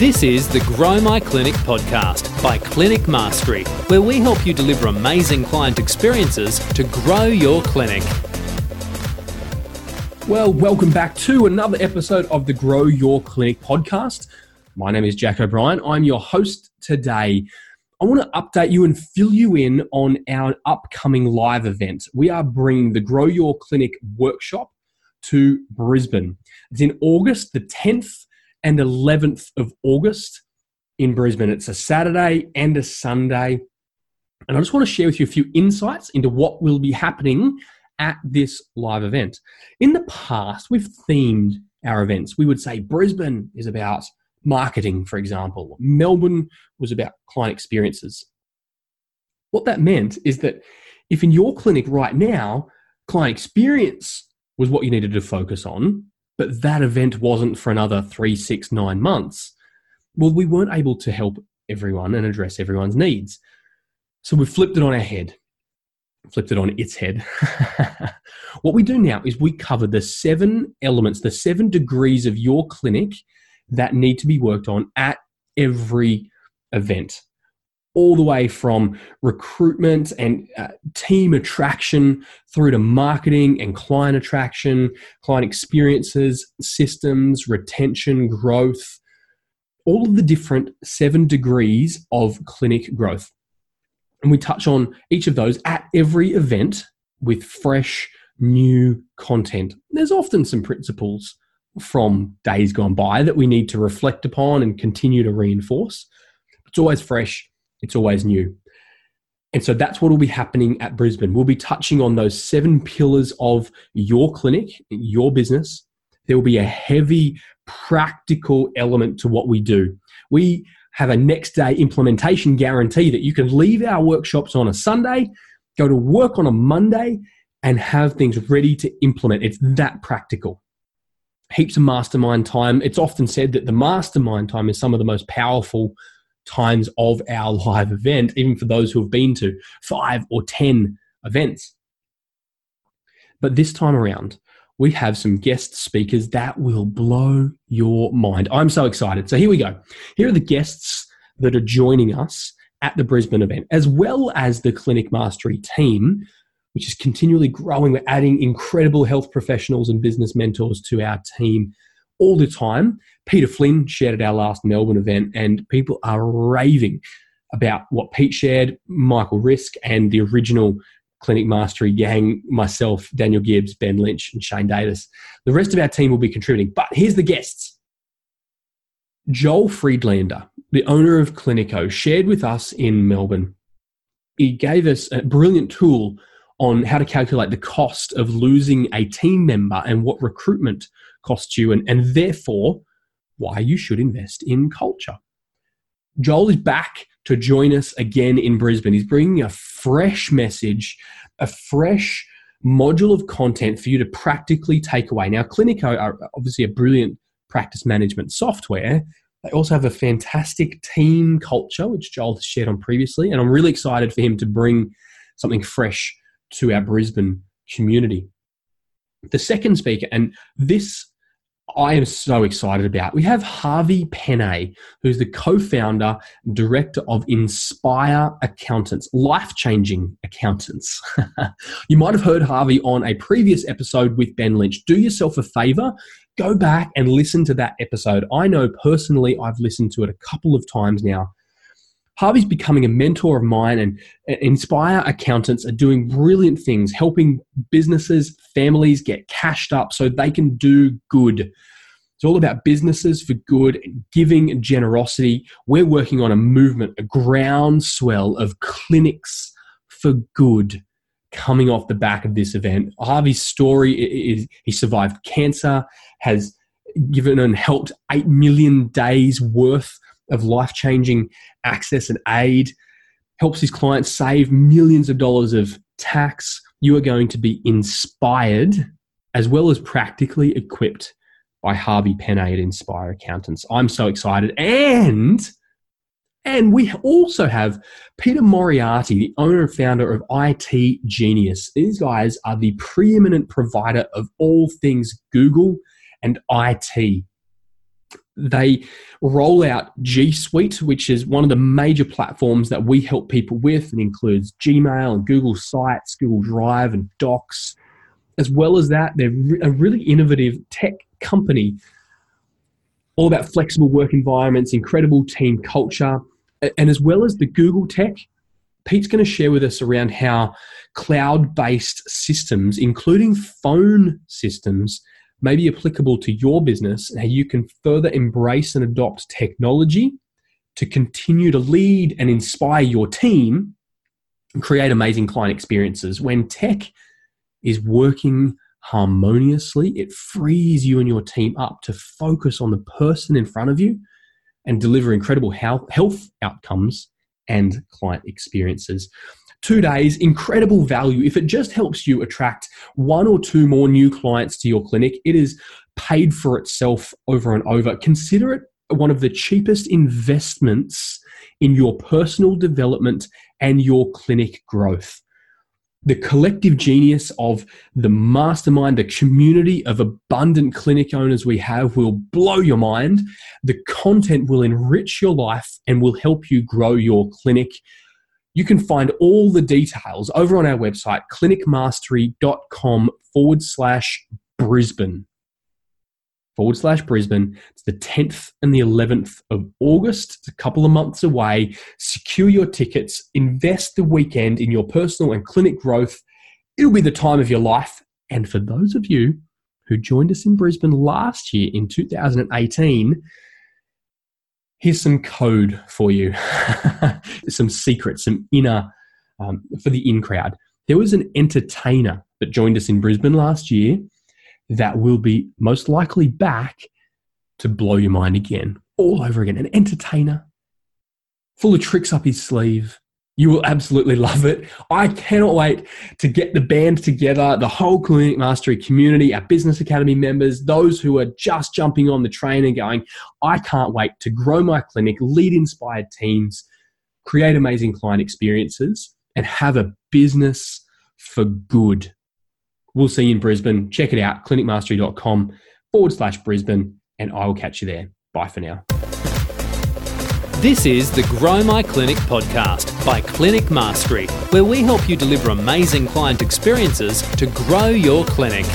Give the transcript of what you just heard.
This is the Grow My Clinic podcast by Clinic Mastery, where we help you deliver amazing client experiences to grow your clinic. Well, welcome back to another episode of the Grow Your Clinic podcast. My name is Jack O'Brien. I'm your host today. I want to update you and fill you in on our upcoming live event. We are bringing the Grow Your Clinic workshop to Brisbane. It's in August the 10th and 11th of August in Brisbane. It's a Saturday and a Sunday. And I just want to share with you a few insights into what will be happening at this live event. In the past, we've themed our events. We would say Brisbane is about marketing, for example. Melbourne was about client experiences. What that meant is that if in your clinic right now, client experience was what you needed to focus on, but that event wasn't for another three, six, nine months, well, we weren't able to help everyone and address everyone's needs. So we flipped it on our head, flipped it on its head. what we do now is we cover the seven elements, the seven degrees of your clinic that need to be worked on at every event all the way from recruitment and uh, team attraction through to marketing and client attraction, client experiences, systems, retention, growth, all of the different seven degrees of clinic growth. And we touch on each of those at every event with fresh, new content. There's often some principles from days gone by that we need to reflect upon and continue to reinforce. It's always fresh, it's always new. And so that's what will be happening at Brisbane. We'll be touching on those seven pillars of your clinic, your business. There will be a heavy practical element to what we do. We have a next day implementation guarantee that you can leave our workshops on a Sunday, go to work on a Monday, and have things ready to implement. It's that practical heaps of mastermind time. It's often said that the mastermind time is some of the most powerful times of our live event, even for those who have been to five or 10 events. But this time around, we have some guest speakers that will blow your mind. I'm so excited. So here we go. Here are the guests that are joining us at the Brisbane event, as well as the Clinic Mastery team which is continually growing. We're adding incredible health professionals and business mentors to our team all the time. Peter Flynn shared at our last Melbourne event, and people are raving about what Pete shared, Michael Risk, and the original Clinic Mastery gang, myself, Daniel Gibbs, Ben Lynch, and Shane Davis. The rest of our team will be contributing. But here's the guests. Joel Friedlander, the owner of Cliniko, shared with us in Melbourne. He gave us a brilliant tool on how to calculate the cost of losing a team member and what recruitment costs you, and, and therefore why you should invest in culture. Joel is back to join us again in Brisbane. He's bringing a fresh message, a fresh module of content for you to practically take away. Now, Cliniko are obviously a brilliant practice management software. They also have a fantastic team culture, which Joel has shared on previously. And I'm really excited for him to bring something fresh to our Brisbane community. The second speaker, and this I am so excited about. We have Harvey Penne, who's the co founder, director of Inspire Accountants, life changing accountants. you might have heard Harvey on a previous episode with Ben Lynch. Do yourself a favor, go back and listen to that episode. I know personally, I've listened to it a couple of times now. Harvey's becoming a mentor of mine, and Inspire Accountants are doing brilliant things, helping businesses, families get cashed up so they can do good. It's all about businesses for good, giving, and generosity. We're working on a movement, a groundswell of clinics for good coming off the back of this event. Harvey's story is he survived cancer, has given and helped 8 million days worth of life changing access and aid, helps his clients save millions of dollars of tax. You are going to be inspired as well as practically equipped by Harvey Penne at Inspire Accountants. I'm so excited. And and we also have Peter Moriarty, the owner and founder of IT Genius. These guys are the preeminent provider of all things Google and IT They roll out G Suite, which is one of the major platforms that we help people with. and includes Gmail and Google Sites, Google Drive, and Docs. As well as that, they're a really innovative tech company, all about flexible work environments, incredible team culture, and as well as the Google tech. Pete's going to share with us around how cloud based systems, including phone systems, may be applicable to your business and how you can further embrace and adopt technology to continue to lead and inspire your team and create amazing client experiences. When tech is working harmoniously, it frees you and your team up to focus on the person in front of you and deliver incredible health outcomes and client experiences two days, incredible value. If it just helps you attract one or two more new clients to your clinic, it is paid for itself over and over. Consider it one of the cheapest investments in your personal development and your clinic growth. The collective genius of the mastermind, the community of abundant clinic owners we have will blow your mind. The content will enrich your life and will help you grow your clinic you can find all the details over on our website, clinicmastery.com forward slash Brisbane. Forward slash Brisbane. It's the 10th and the 11th of August. It's a couple of months away. Secure your tickets, invest the weekend in your personal and clinic growth. It'll be the time of your life. And for those of you who joined us in Brisbane last year in 2018, here's some code for you, some secrets, some inner um, for the in crowd. There was an entertainer that joined us in Brisbane last year that will be most likely back to blow your mind again, all over again. An entertainer full of tricks up his sleeve, you will absolutely love it. I cannot wait to get the band together, the whole Clinic Mastery community, our Business Academy members, those who are just jumping on the train and going, I can't wait to grow my clinic, lead inspired teams, create amazing client experiences, and have a business for good. We'll see you in Brisbane. Check it out, clinicmastery.com forward slash Brisbane, and I will catch you there. Bye for now. This is the Grow My Clinic podcast by Clinic Mastery, where we help you deliver amazing client experiences to grow your clinic.